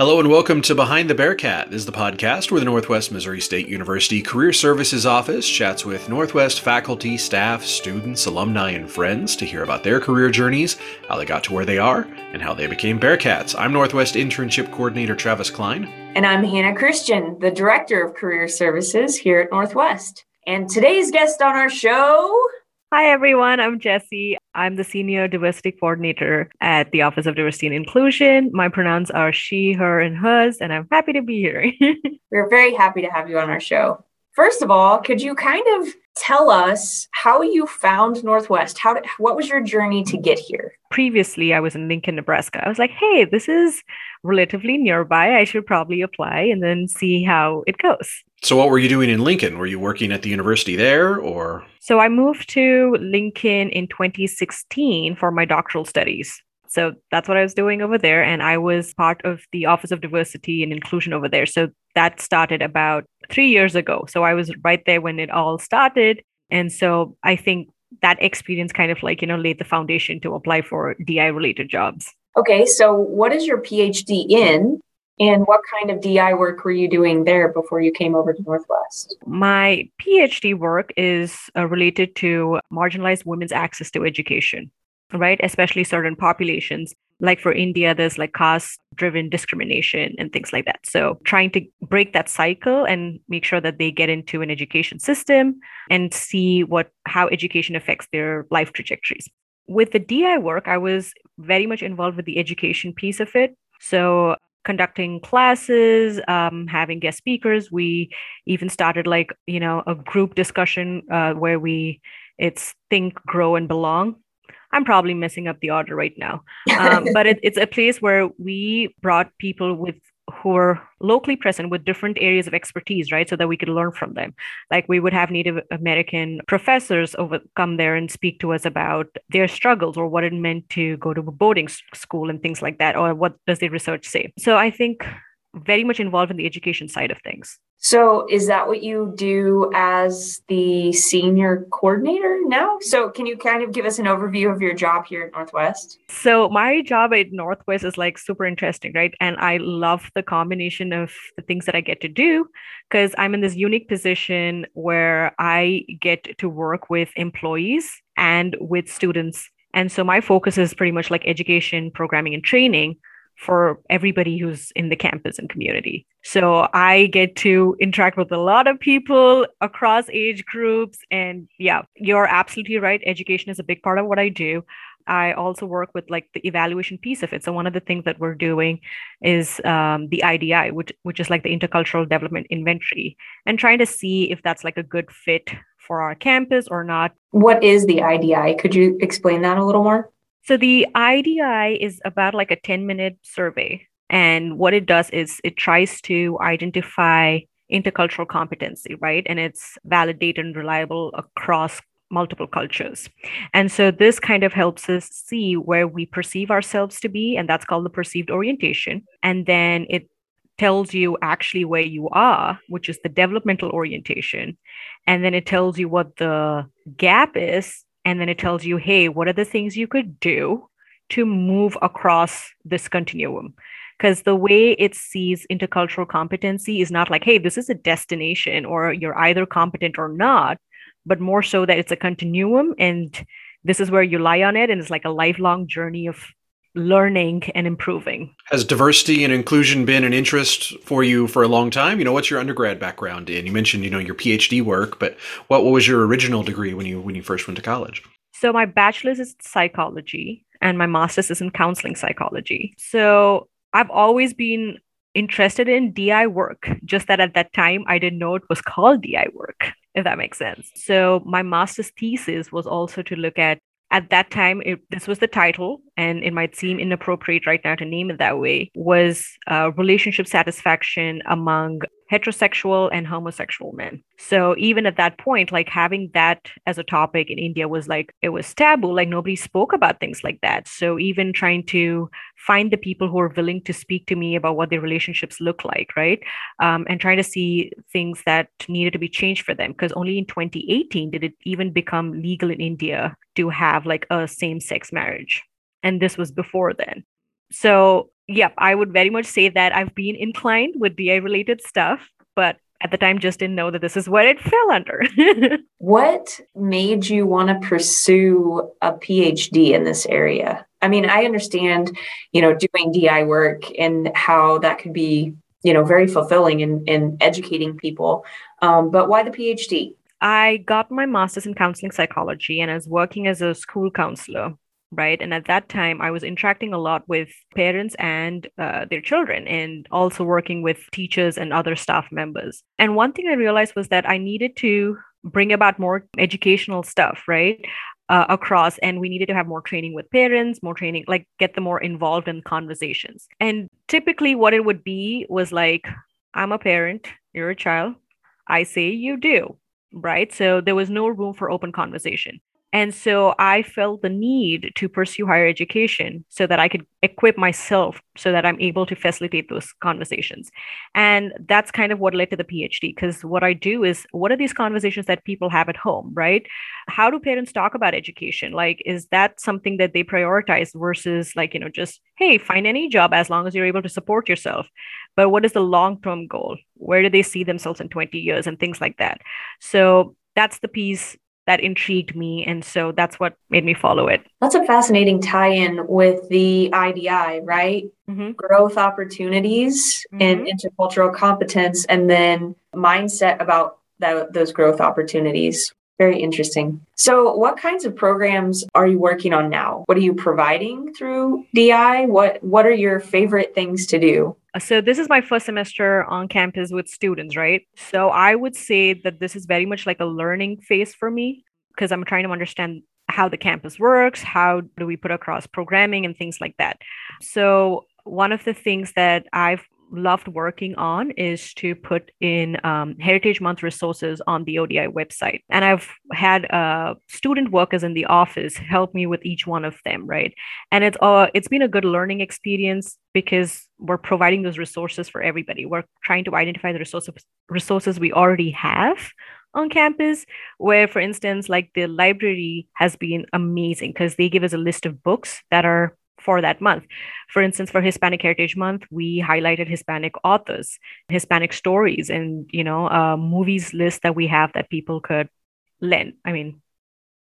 Hello and welcome to Behind the Bearcat. This is the podcast where the Northwest Missouri State University Career Services Office chats with Northwest faculty, staff, students, alumni, and friends to hear about their career journeys, how they got to where they are, and how they became Bearcats. I'm Northwest Internship Coordinator Travis Klein. And I'm Hannah Christian, the Director of Career Services here at Northwest. And today's guest on our show Hi, everyone. I'm Jessie. I'm the Senior Diversity Coordinator at the Office of Diversity and Inclusion. My pronouns are she, her, and hers, and I'm happy to be here. We're very happy to have you on our show. First of all, could you kind of tell us how you found Northwest? How did, what was your journey to get here? Previously, I was in Lincoln, Nebraska. I was like, hey, this is relatively nearby. I should probably apply and then see how it goes. So, what were you doing in Lincoln? Were you working at the university there or? So, I moved to Lincoln in 2016 for my doctoral studies. So, that's what I was doing over there. And I was part of the Office of Diversity and Inclusion over there. So, that started about three years ago. So, I was right there when it all started. And so, I think that experience kind of like, you know, laid the foundation to apply for DI related jobs. Okay. So, what is your PhD in? And what kind of DI work were you doing there before you came over to Northwest? My PhD work is uh, related to marginalized women's access to education, right? Especially certain populations. Like for India, there's like caste driven discrimination and things like that. So, trying to break that cycle and make sure that they get into an education system and see what how education affects their life trajectories. With the DI work, I was very much involved with the education piece of it. So conducting classes um, having guest speakers. We even started like you know a group discussion uh, where we it's think grow and belong. I'm probably messing up the order right now. Um, but it, it's a place where we brought people with who are locally present with different areas of expertise, right? So that we could learn from them. Like we would have Native American professors over come there and speak to us about their struggles or what it meant to go to a boarding school and things like that, or what does the research say. So I think very much involved in the education side of things. So, is that what you do as the senior coordinator now? So, can you kind of give us an overview of your job here at Northwest? So, my job at Northwest is like super interesting, right? And I love the combination of the things that I get to do because I'm in this unique position where I get to work with employees and with students. And so, my focus is pretty much like education, programming, and training for everybody who's in the campus and community. So I get to interact with a lot of people across age groups. And yeah, you're absolutely right. Education is a big part of what I do. I also work with like the evaluation piece of it. So one of the things that we're doing is um, the IDI, which which is like the intercultural development inventory, and trying to see if that's like a good fit for our campus or not. What is the IDI? Could you explain that a little more? So the IDI is about like a 10 minute survey. And what it does is it tries to identify intercultural competency, right? And it's validated and reliable across multiple cultures. And so this kind of helps us see where we perceive ourselves to be, and that's called the perceived orientation. And then it tells you actually where you are, which is the developmental orientation. And then it tells you what the gap is, and then it tells you hey what are the things you could do to move across this continuum? Because the way it sees intercultural competency is not like hey this is a destination or you're either competent or not but more so that it's a continuum and this is where you lie on it and it's like a lifelong journey of learning and improving. Has diversity and inclusion been an interest for you for a long time? You know, what's your undergrad background in? You mentioned, you know, your PhD work, but what, what was your original degree when you when you first went to college? So my bachelor's is psychology and my master's is in counseling psychology. So I've always been interested in DI work, just that at that time I didn't know it was called DI work, if that makes sense. So my master's thesis was also to look at at that time it, this was the title and it might seem inappropriate right now to name it that way was uh, relationship satisfaction among heterosexual and homosexual men. So even at that point, like having that as a topic in India was like, it was taboo. Like nobody spoke about things like that. So even trying to find the people who are willing to speak to me about what their relationships look like, right? Um, and trying to see things that needed to be changed for them. Because only in 2018 did it even become legal in India to have like a same sex marriage. And this was before then. So yep, I would very much say that I've been inclined with DI related stuff, but at the time just didn't know that this is what it fell under. what made you want to pursue a PhD in this area? I mean, I understand, you know, doing DI work and how that could be, you know, very fulfilling in, in educating people. Um, but why the PhD? I got my master's in counseling psychology and I was working as a school counselor right? And at that time i was interacting a lot with parents and uh, their children and also working with teachers and other staff members. And one thing i realized was that i needed to bring about more educational stuff right uh, across and we needed to have more training with parents more training like get them more involved in conversations. And typically what it would be was like i'm a parent you're a child i say you do right? So there was no room for open conversation and so I felt the need to pursue higher education so that I could equip myself so that I'm able to facilitate those conversations. And that's kind of what led to the PhD. Because what I do is, what are these conversations that people have at home, right? How do parents talk about education? Like, is that something that they prioritize versus, like, you know, just, hey, find any job as long as you're able to support yourself? But what is the long term goal? Where do they see themselves in 20 years and things like that? So that's the piece that intrigued me. And so that's what made me follow it. That's a fascinating tie in with the IDI, right? Mm-hmm. Growth opportunities mm-hmm. and intercultural competence, and then mindset about that, those growth opportunities. Very interesting. So, what kinds of programs are you working on now? What are you providing through DI? What What are your favorite things to do? So, this is my first semester on campus with students, right? So, I would say that this is very much like a learning phase for me because I'm trying to understand how the campus works, how do we put across programming and things like that. So, one of the things that I've loved working on is to put in um, Heritage Month resources on the ODI website. And I've had uh, student workers in the office help me with each one of them, right? And it's uh, it's been a good learning experience because we're providing those resources for everybody. We're trying to identify the resources resources we already have on campus where for instance like the library has been amazing because they give us a list of books that are for that month. For instance, for Hispanic Heritage Month, we highlighted Hispanic authors, Hispanic stories, and you know, uh, movies list that we have that people could lend. I mean,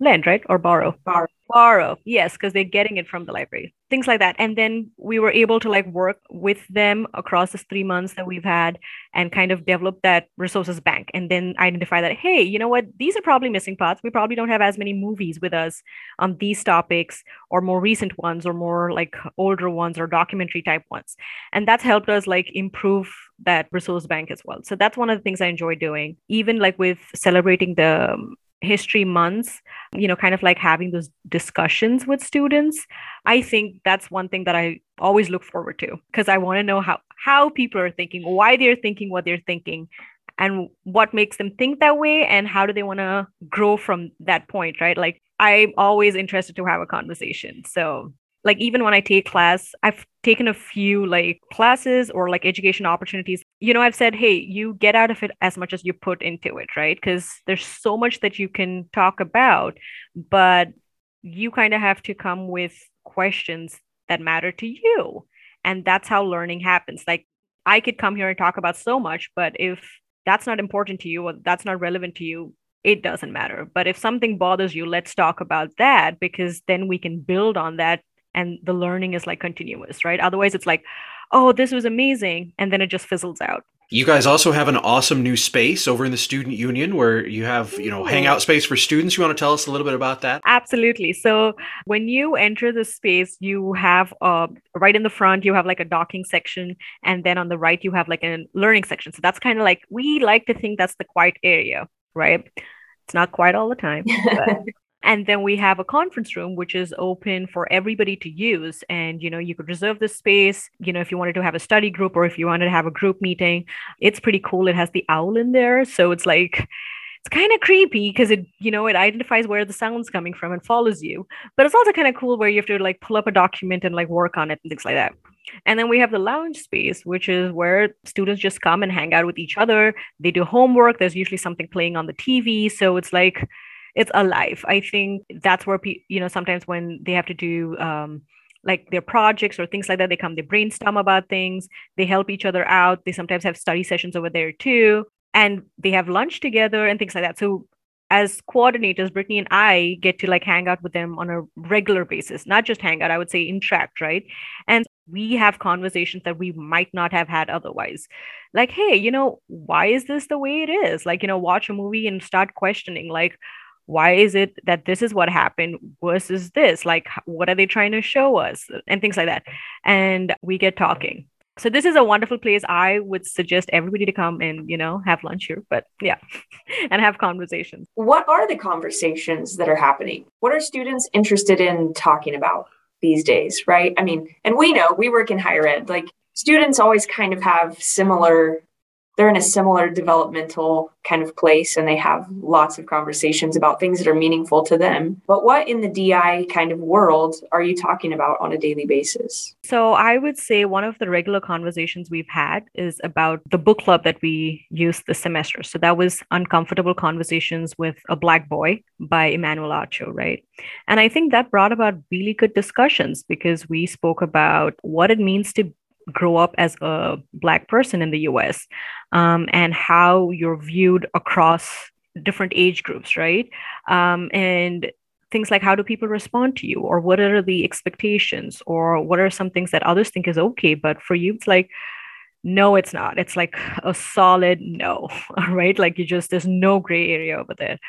lend, right, or borrow. Borrow. Borrow yes because they're getting it from the library. Things like that. And then we were able to like work with them across this three months that we've had and kind of develop that resources bank and then identify that hey you know what? These are probably missing parts. We probably don't have as many movies with us on these topics or more recent ones or more like older ones or documentary type ones. And that's helped us like improve that resource bank as well. So that's one of the things i enjoy doing. Even like with celebrating the um, history months you know kind of like having those discussions with students i think that's one thing that i always look forward to because i want to know how how people are thinking why they're thinking what they're thinking and what makes them think that way and how do they want to grow from that point right? Like i'm always interested to have a conversation so like even when i take class i've taken a few like classes or like education opportunities. You know i've said hey you get out of it as much as you put into it right? Because there's so much that you can talk about but you kind of have to come with questions that matter to you. And that's how learning happens. Like i could come here and talk about so much but if that's not important to you or that's not relevant to you it doesn't matter. But if something bothers you, let's talk about that because then we can build on that and the learning is like continuous, right? Otherwise, it's like, oh, this was amazing. And then it just fizzles out. You guys also have an awesome new space over in the student union where you have, you know, hangout space for students. You want to tell us a little bit about that? Absolutely. So when you enter the space, you have uh, right in the front, you have like a docking section. And then on the right, you have like a learning section. So that's kind of like, we like to think that's the quiet area, right? It's not quite all the time, but and then we have a conference room which is open for everybody to use. And you know you could reserve the space you know if you wanted to have a study group or if you wanted to have a group meeting. It's pretty cool. It has the owl in there. So it's like it's kind of creepy because it you know it identifies where the sound's coming from and follows you. But it's also kind of cool where you have to like pull up a document and like work on it and things like that. And then we have the lounge space which is where students just come and hang out with each other. They do homework. There's usually something playing on the tv so it's like it's alive i think that's where pe- you know sometimes when they have to do um, like their projects or things like that. They come, they brainstorm about things, they help each other out. They sometimes have study sessions over there too. And they have lunch together and things like that. So as coordinators, Brittany and I get to like hang out with them on a regular basis, not just hang out, I would say interact, right? And we have conversations that we might not have had otherwise. Like, hey, you know, why is this the way it is? Like, you know, watch a movie and start questioning, like, why is it that this is what happened versus this? Like, what are they trying to show us? And things like that. And we get talking so this is a wonderful place i would suggest everybody to come and you know have lunch here but yeah and have conversations what are the conversations that are happening what are students interested in talking about these days right i mean and we know we work in higher ed like students always kind of have similar they're in a similar developmental kind of place and they have lots of conversations about things that are meaningful to them. But what in the DI kind of world are you talking about on a daily basis? So, I would say one of the regular conversations we've had is about the book club that we used this semester. So, that was Uncomfortable Conversations with a Black Boy by Emmanuel Acho, right? And I think that brought about really good discussions because we spoke about what it means to grow up as a black person in the us um, and how you're viewed across different age groups right? Um, and things like how do people respond to you? Or what are the expectations? Or what are some things that others think is okay but for you it's like no it's not. It's like a solid no right? Like you just there's no gray area over there.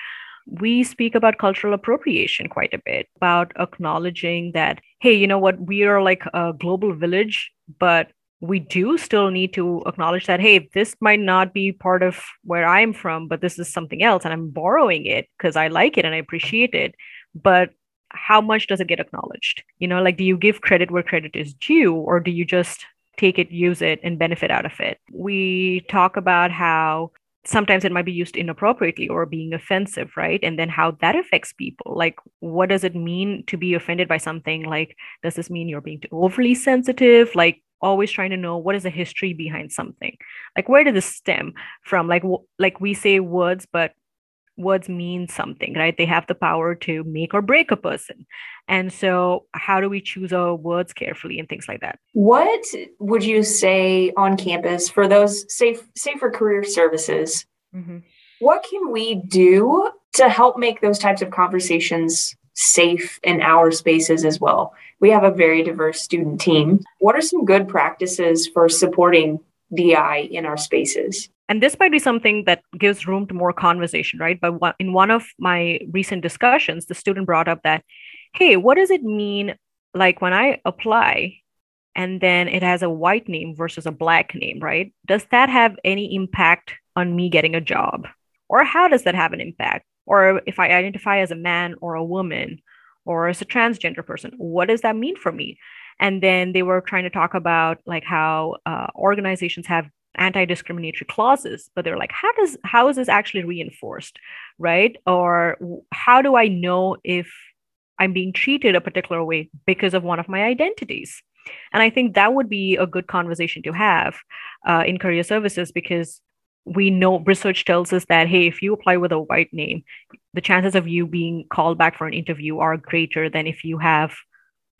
We speak about cultural appropriation quite a bit about acknowledging that hey you know what? We are like a global village but we do still need to acknowledge that hey this might not be part of where i'm from but this is something else and i'm borrowing it because i like it and i appreciate it. But how much does it get acknowledged? You know like do you give credit where credit is due or do you just take it use it and benefit out of it? We talk about how sometimes it might be used inappropriately or being offensive right? And then how that affects people. Like what does it mean to be offended by something? Like does this mean you're being overly sensitive? Like always trying to know what is the history behind something? Like where did this stem from? Like w- like we say words but words mean something right? They have the power to make or break a person. And so how do we choose our words carefully and things like that? What would you say on campus for those safe safer career services? Mm-hmm. what can we do to help make those types of conversations safe in our spaces as well? We have a very diverse student team. What are some good practices for supporting di in our spaces and this might be something that gives room to more conversation right? But in one of my recent discussions the student brought up that hey what does it mean like when i apply and then it has a white name versus a black name right? Does that have any impact on me getting a job? Or how does that have an impact? Or if i identify as a man or a woman or as a transgender person what does that mean for me? And then they were trying to talk about like how uh, organizations have anti-discriminatory clauses but they're like how does how is this actually reinforced? Right? Or how do i know if i'm being treated a particular way because of one of my identities? And i think that would be a good conversation to have uh, in career services because we know research tells us that hey if you apply with a white name the chances of you being called back for an interview are greater than if you have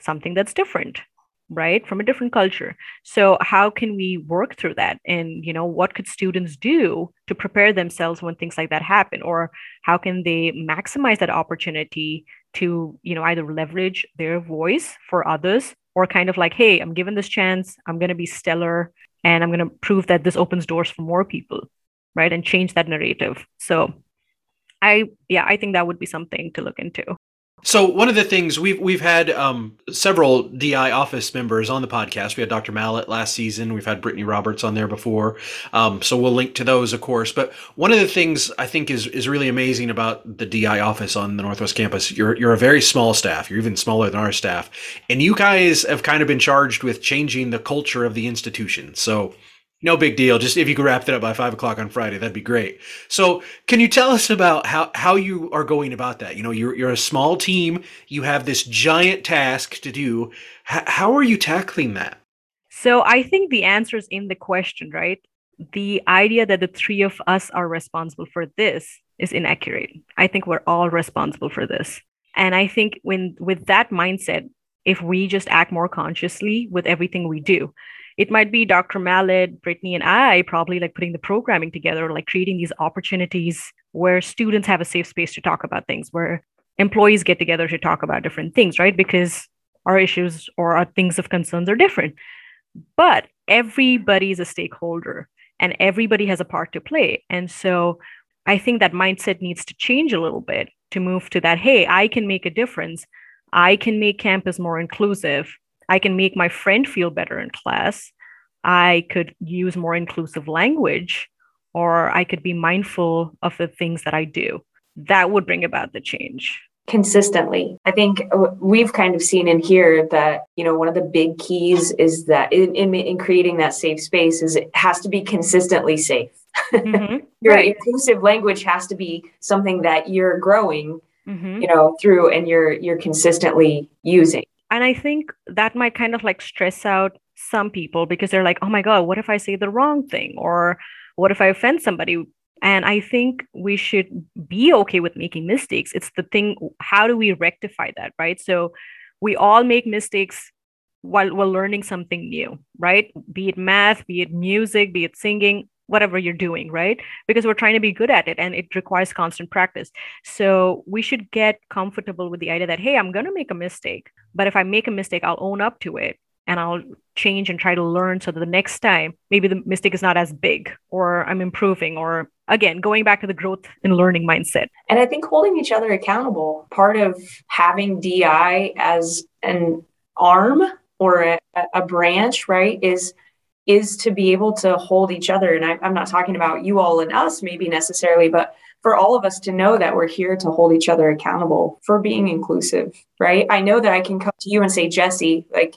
something that's different right from a different culture. So how can we work through that? And you know what could students do to prepare themselves when things like that happen? Or how can they maximize that opportunity to you know either leverage their voice for others or kind of like hey i'm given this chance. I'm going to be stellar and i'm going to prove that this opens doors for more people right and change that narrative. So i yeah i think that would be something to look into so one of the things we've we've had um, several DI office members on the podcast. We had Dr. Mallet last season. We've had Brittany Roberts on there before. Um, so we'll link to those, of course. But one of the things I think is is really amazing about the DI office on the Northwest campus. You're you're a very small staff. You're even smaller than our staff, and you guys have kind of been charged with changing the culture of the institution. So no big deal. Just if you could wrap that up by five o'clock on Friday, that'd be great. So, can you tell us about how how you are going about that? You know, you're you're a small team. You have this giant task to do. H- how are you tackling that? So, I think the answer is in the question, right? The idea that the three of us are responsible for this is inaccurate. I think we're all responsible for this. And I think when with that mindset, if we just act more consciously with everything we do. It might be Dr. Mallet, Brittany, and I probably like putting the programming together, like creating these opportunities where students have a safe space to talk about things, where employees get together to talk about different things, right? Because our issues or our things of concerns are different. But everybody is a stakeholder and everybody has a part to play. And so I think that mindset needs to change a little bit to move to that hey, I can make a difference. I can make campus more inclusive. I can make my friend feel better in class. I could use more inclusive language, or I could be mindful of the things that I do. That would bring about the change consistently. I think we've kind of seen in here that, you know, one of the big keys is that in, in, in creating that safe space is it has to be consistently safe. Mm-hmm. Your right. inclusive language has to be something that you're growing, mm-hmm. you know, through and you're you're consistently using. And I think that might kind of like stress out some people because they're like, oh my God, what if I say the wrong thing? Or what if I offend somebody? And I think we should be okay with making mistakes. It's the thing, how do we rectify that, right? So we all make mistakes while we're learning something new, right? Be it math, be it music, be it singing, whatever you're doing, right? Because we're trying to be good at it and it requires constant practice. So we should get comfortable with the idea that, hey, I'm going to make a mistake. But if I make a mistake, I'll own up to it and I'll change and try to learn so that the next time maybe the mistake is not as big or I'm improving or again going back to the growth and learning mindset. And I think holding each other accountable, part of having DI as an arm or a, a branch, right, is is to be able to hold each other. And I, I'm not talking about you all and us maybe necessarily, but for all of us to know that we're here to hold each other accountable for being inclusive, right? I know that I can come to you and say, Jesse, like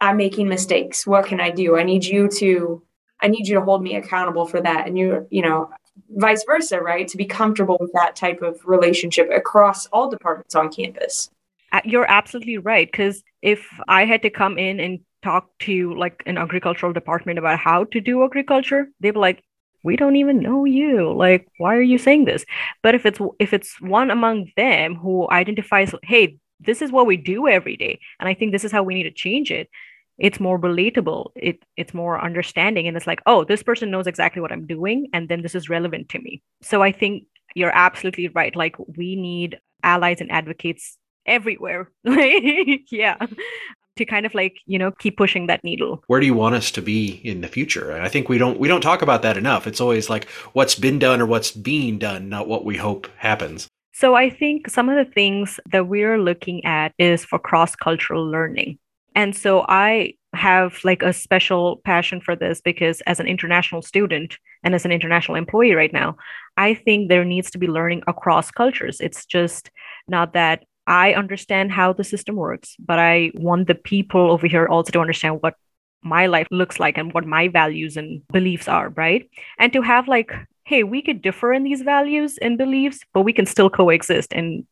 I'm making mistakes. What can I do? I need you to I need you to hold me accountable for that. And you, you know, vice versa, right? To be comfortable with that type of relationship across all departments on campus. Uh, you're absolutely right. Because if I had to come in and talk to like an agricultural department about how to do agriculture, they'd be like, we don't even know you. Like why are you saying this? But if it's if it's one among them who identifies hey this is what we do every day and i think this is how we need to change it it's more relatable it it's more understanding and it's like oh this person knows exactly what i'm doing and then this is relevant to me. So i think you're absolutely right like we need allies and advocates everywhere. Yeah to kind of like you know keep pushing that needle where do you want us to be in the future i think we don't we don't talk about that enough it's always like what's been done or what's being done not what we hope happens so I think some of the things that we're looking at is for cross cultural learning. And so I have like a special passion for this because as an international student and as an international employee right now, I think there needs to be learning across cultures. It's just not that I understand how the system works, but I want the people over here also to understand what my life looks like and what my values and beliefs are, right? And to have like hey, we could differ in these values and beliefs, but we can still coexist and,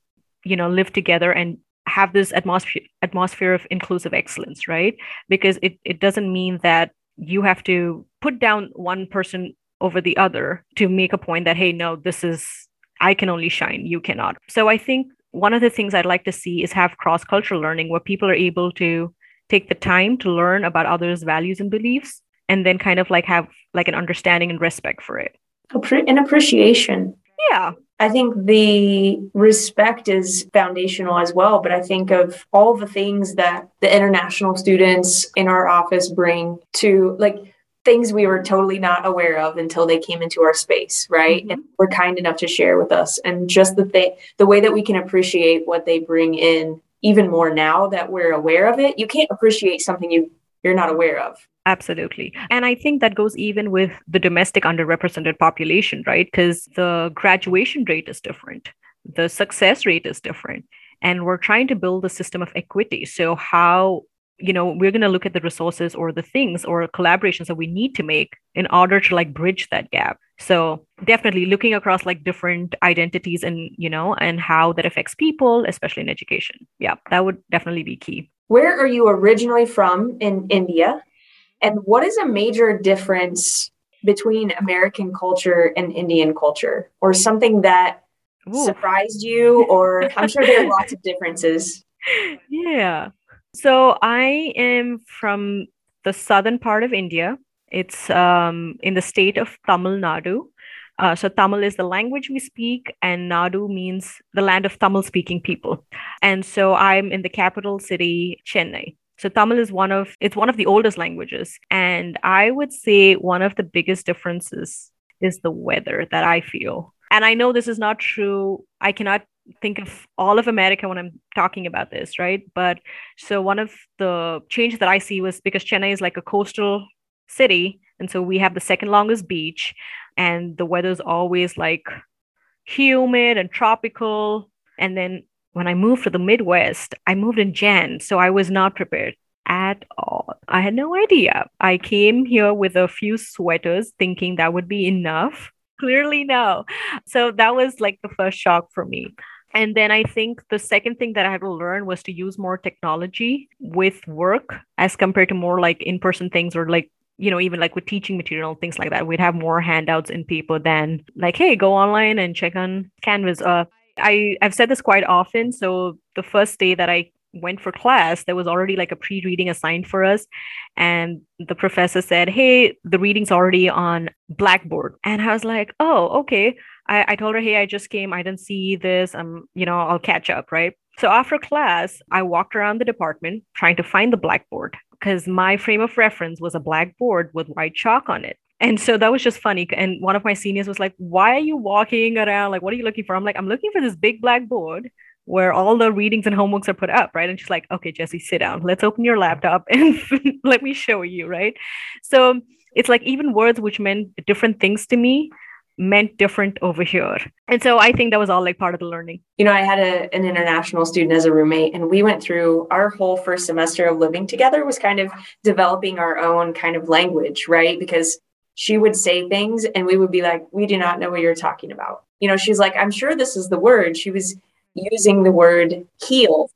you know, live together and have this atmosphere atmosphere of inclusive excellence, right? Because it, it doesn't mean that you have to put down one person over the other to make a point that, hey, no, this is I can only shine, you cannot. So I think one of the things I'd like to see is have cross-cultural learning where people are able to take the time to learn about others' values and beliefs and then kind of like have like an understanding and respect for it an appreciation. Yeah. I think the respect is foundational as well. But I think of all the things that the international students in our office bring to like things we were totally not aware of until they came into our space, right? Mm-hmm. And were kind enough to share with us. And just the thing, the way that we can appreciate what they bring in even more now that we're aware of it. You can't appreciate something you you're not aware of. Absolutely. And I think that goes even with the domestic underrepresented population, right? Because the graduation rate is different, the success rate is different. And we're trying to build a system of equity. So, how, you know, we're going to look at the resources or the things or collaborations that we need to make in order to like bridge that gap. So, definitely looking across like different identities and, you know, and how that affects people, especially in education. Yeah, that would definitely be key. Where are you originally from in India? And what is a major difference between American culture and Indian culture, or something that Ooh. surprised you? Or I'm sure there are lots of differences. Yeah. So I am from the southern part of India. It's um, in the state of Tamil Nadu. Uh, so Tamil is the language we speak, and Nadu means the land of Tamil speaking people. And so I'm in the capital city, Chennai. So Tamil is one of it's one of the oldest languages, and I would say one of the biggest differences is the weather that I feel. And I know this is not true. I cannot think of all of America when I'm talking about this, right? But so one of the changes that I see was because Chennai is like a coastal city, and so we have the second longest beach, and the weather's always like humid and tropical. And then when I moved to the Midwest, I moved in Jan, so I was not prepared at all. I had no idea. I came here with a few sweaters thinking that would be enough. Clearly, no. So that was like the first shock for me. And then I think the second thing that I had to learn was to use more technology with work as compared to more like in person things or like, you know, even like with teaching material, things like that. We'd have more handouts in paper than like, hey, go online and check on Canvas. Uh, I, I've said this quite often. So the first day that I went for class, there was already like a pre reading assigned for us. And the professor said, Hey, the reading's already on Blackboard. And I was like, Oh, okay. I, I told her, Hey, I just came. I didn't see this. I'm, you know, I'll catch up. Right. So after class, I walked around the department trying to find the blackboard because my frame of reference was a blackboard with white chalk on it. And so that was just funny. And one of my seniors was like, Why are you walking around? Like, what are you looking for? I'm like, I'm looking for this big blackboard where all the readings and homeworks are put up, right? And she's like, okay, Jesse, sit down. Let's open your laptop and let me show you, right? So it's like even words which meant different things to me meant different over here. And so I think that was all like part of the learning. You know, I had a, an international student as a roommate, and we went through our whole first semester of living together was kind of developing our own kind of language, right? Because she would say things and we would be like, we do not know what you're talking about. You know, she's like, I'm sure this is the word. She was using the word heel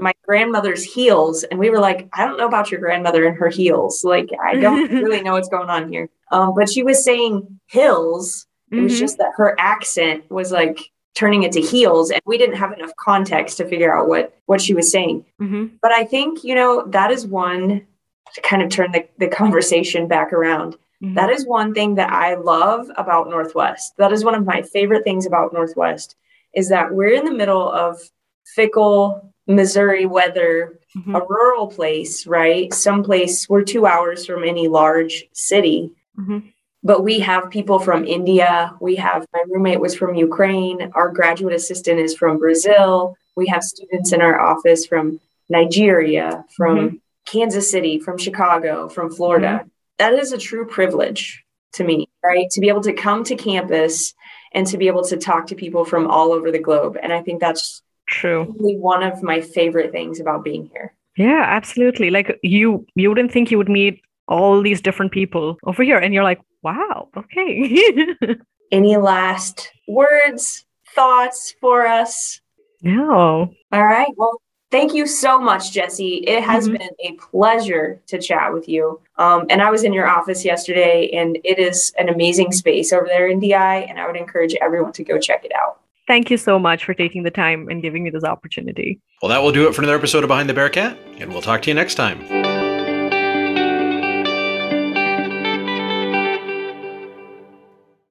my grandmother's heels and we were like i don't know about your grandmother and her heels like i don't really know what's going on here um, but she was saying hills it mm-hmm. was just that her accent was like turning it to heels and we didn't have enough context to figure out what what she was saying mm-hmm. but i think you know that is one to kind of turn the, the conversation back around mm-hmm. that is one thing that i love about northwest that is one of my favorite things about northwest is that we're in the middle of fickle Missouri weather, mm-hmm. a rural place, right? Someplace we're two hours from any large city. Mm-hmm. But we have people from India. We have my roommate was from Ukraine. Our graduate assistant is from Brazil. We have students in our office from Nigeria, from mm-hmm. Kansas City, from Chicago, from Florida. Mm-hmm. That is a true privilege to me, right? To be able to come to campus and to be able to talk to people from all over the globe. And I think that's true. One of my favorite things about being here. Yeah, absolutely. Like you you wouldn't think you would meet all these different people over here and you're like, "Wow, okay." Any last words, thoughts for us? No. All right. Well, Thank you so much, Jesse. It has mm-hmm. been a pleasure to chat with you. Um, and I was in your office yesterday, and it is an amazing space over there in DI, and I would encourage everyone to go check it out. Thank you so much for taking the time and giving me this opportunity. Well, that will do it for another episode of Behind the Bearcat, and we'll talk to you next time.